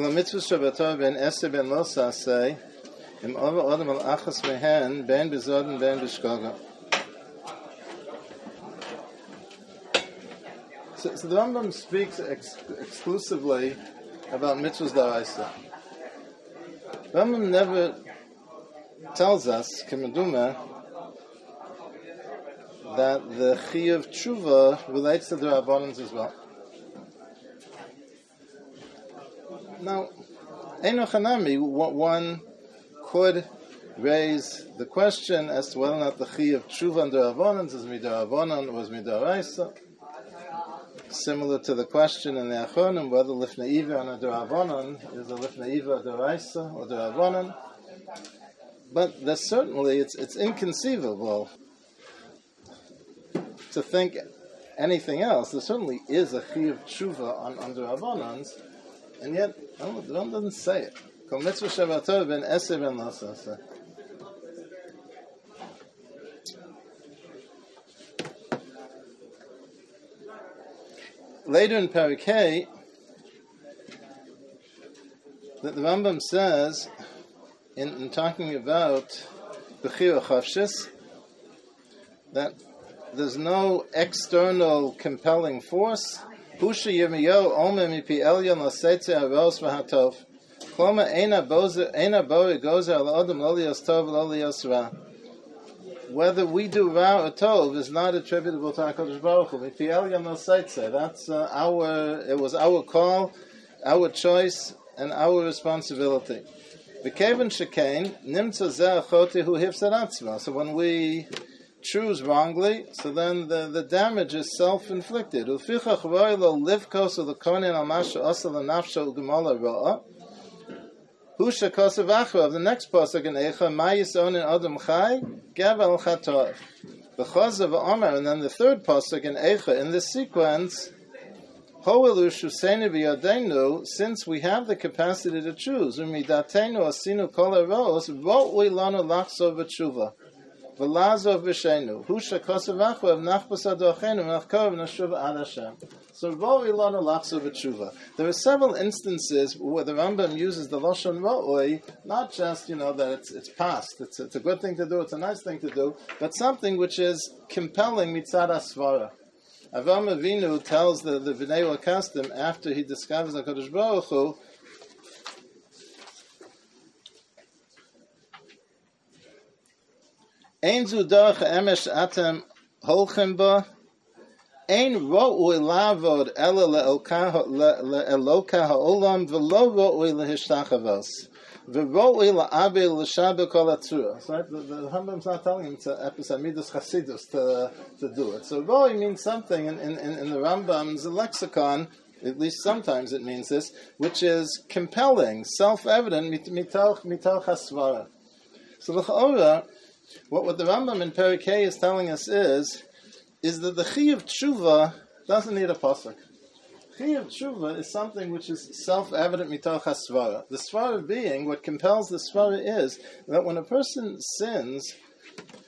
mitzvah Shabbatov ben Esther ben Losa say, im over odem al achas mehen, ben bezoden ben bishkoga. So, so the Rambam speaks ex- exclusively about mitzvahs daraisa. Rambam never tells us, Kimaduma, that the chi of tshuva relates to the rabbanans as well. Now, Hanami, what one could raise the question as to whether or not the chi of tshuva under rabbanans is or is midaraisa. Similar to the question in the Achonim whether lifnei iva on a derabanan is a lifnei iva deraisa or derabanan. But there's certainly it's it's inconceivable to think anything else. There certainly is a chi of tshuva on under rabbanans, and yet the Ram doesn't say it. Kol mitzvah ben eser ben lasasa. Later in Parakeh, that the Rambam says, in, in talking about Bechir Chavshis, that there's no external compelling force. Elyon Lasetze Aros. Kloma Eina Gozer Al Odom Tov Ra. Whether we do Ra or Tov is not attributable to HaKadosh Baruch Hu. Mipi Elyon Lasetze. That's uh, our, it was our call, our choice, and our responsibility. So when we choose wrongly, so then the, the damage is ugemala ra'a. Husha kosav of the next pasuk in Eicha, mayis onin adam chai, gav chatov. The chaz of Omer, and then the third pasuk in Eicha, in this sequence, Hoelu shusenu b'yadenu, since we have the capacity to choose, umidatenu asinu kol eros, vot lanu lachso v'tshuva. V'lazov v'shenu. Husha kosavachu of nachbas adochenu v'nachkov v'nashuv ad Hashem. So Ro'i lana lachso v'tshuva. There are several instances where the Rambam uses the Lashon Ro'i, not just, you know, that it's, it's past, it's, it's a good thing to do, it's a nice thing to do, but something which is compelling mitzad asvara. Avam Avinu tells the, the Vinei Kasdim after he discovers HaKadosh Baruch Hu, Ein zu doch emesh atem holchem ba, ein ro'ui lavod ela le'eloka ha'olam v'lo ro'ui le'hishtachavos. V'ro'ui la'abe l'shabe kol atzura. So right? the, the Rambam's not telling him to episamidus chasidus to, to do it. So ro'ui means something in, in, in the Rambam's lexicon, at least sometimes it means this, which is compelling, self-evident, mitoch, mitoch hasvara. So the what, what the Rambam in Perikei is telling us is, is that the Chi of Tshuva doesn't need a pasuk. Chi of Tshuva is something which is self-evident mitoch svara. The svara being, what compels the svara is that when a person sins,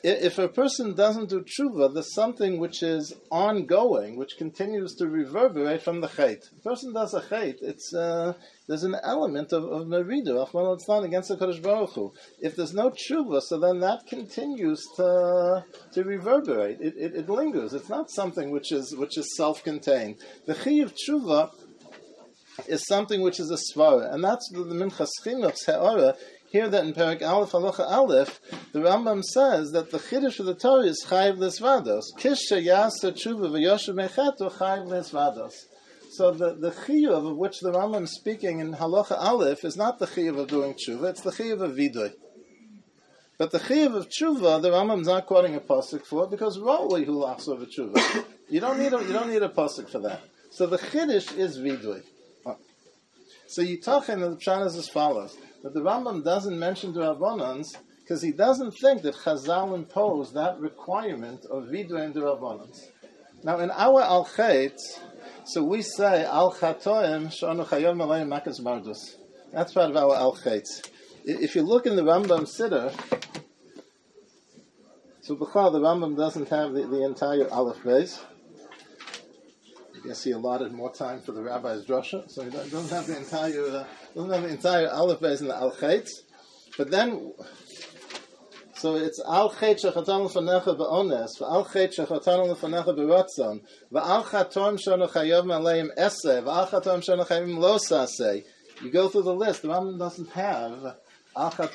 if a person doesn't do tshuva, there's something which is ongoing, which continues to reverberate from the chait. A person does a chait, it's uh, there's an element of, of meridu, it's not against the Kodesh Baruch Hu. If there's no tshuva, so then that continues to to reverberate. It, it, it lingers. It's not something which is which is self-contained. The chi of tshuva is something which is a svara, and that's the, the minchas chinuch's he'ara here that in Perik Aleph Halacha Aleph, the Rambam says that the Chiddush of the Torah is Chayiv Lesvados. Kisha Yasa Tshuva V'Yoshev Mechetu Chayiv Lesvados. So the, the chiyuv of which the Rambam is speaking in Halacha Aleph is not the chiyuv of doing tshuva, it's the chiyuv of vidui. But the chiyuv of tshuva, the Rambam is not quoting a pasuk for because roli hu lachso tshuva. You don't need a you don't need a pasuk for that. So the chiddush is vidui. So Yitachin the pshan is as follows: that the Rambam doesn't mention the Rabbanans because he doesn't think that Chazal imposed that requirement of vidui and the Rabbanans. Now in our al so we say al chatoim shonu chayom alayim makas mardus. That's part of our al If you look in the Rambam Siddur, so Bechal, the Rambam doesn't have the, the entire Aleph base. Guess he allotted more time for the rabbi's drasha, so he doesn't have the entire uh, doesn't have the entire aleph base in the al But then, so it's al chet shechatan lefanecha beones, v'al chet shechatan lefanecha beratzon, v'al chatom shono chayav maleim esse, v'al chatom shono chayim lo. You go through the list. The Rambam doesn't have so the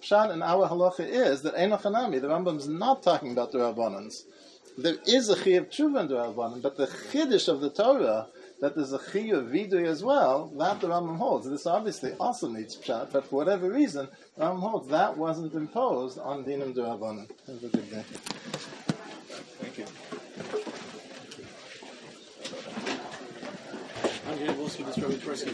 pshat in our halacha is that Enochanami, the Rambam is not talking about the Rabbanans. There is a chiyuv tshuva in the Rabbanan, but the chiddush of the Torah, that there's a chiyuv vidui as well, that the Rambam holds. This obviously also needs pshat, but for whatever reason, Rambam holds that wasn't imposed on dinim de Rabbanan. Have a good day. Thank you. I'm lost with this very first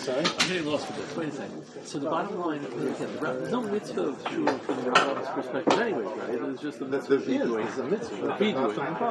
Sorry? I'm getting lost with this. Wait a second. So the bottom line, again, there's no mitzvah of shul from the Rambam's perspective anyway, right? It's just the The, mitzvah the of vidui vidui. is a mitzvah. The. Not an impossible.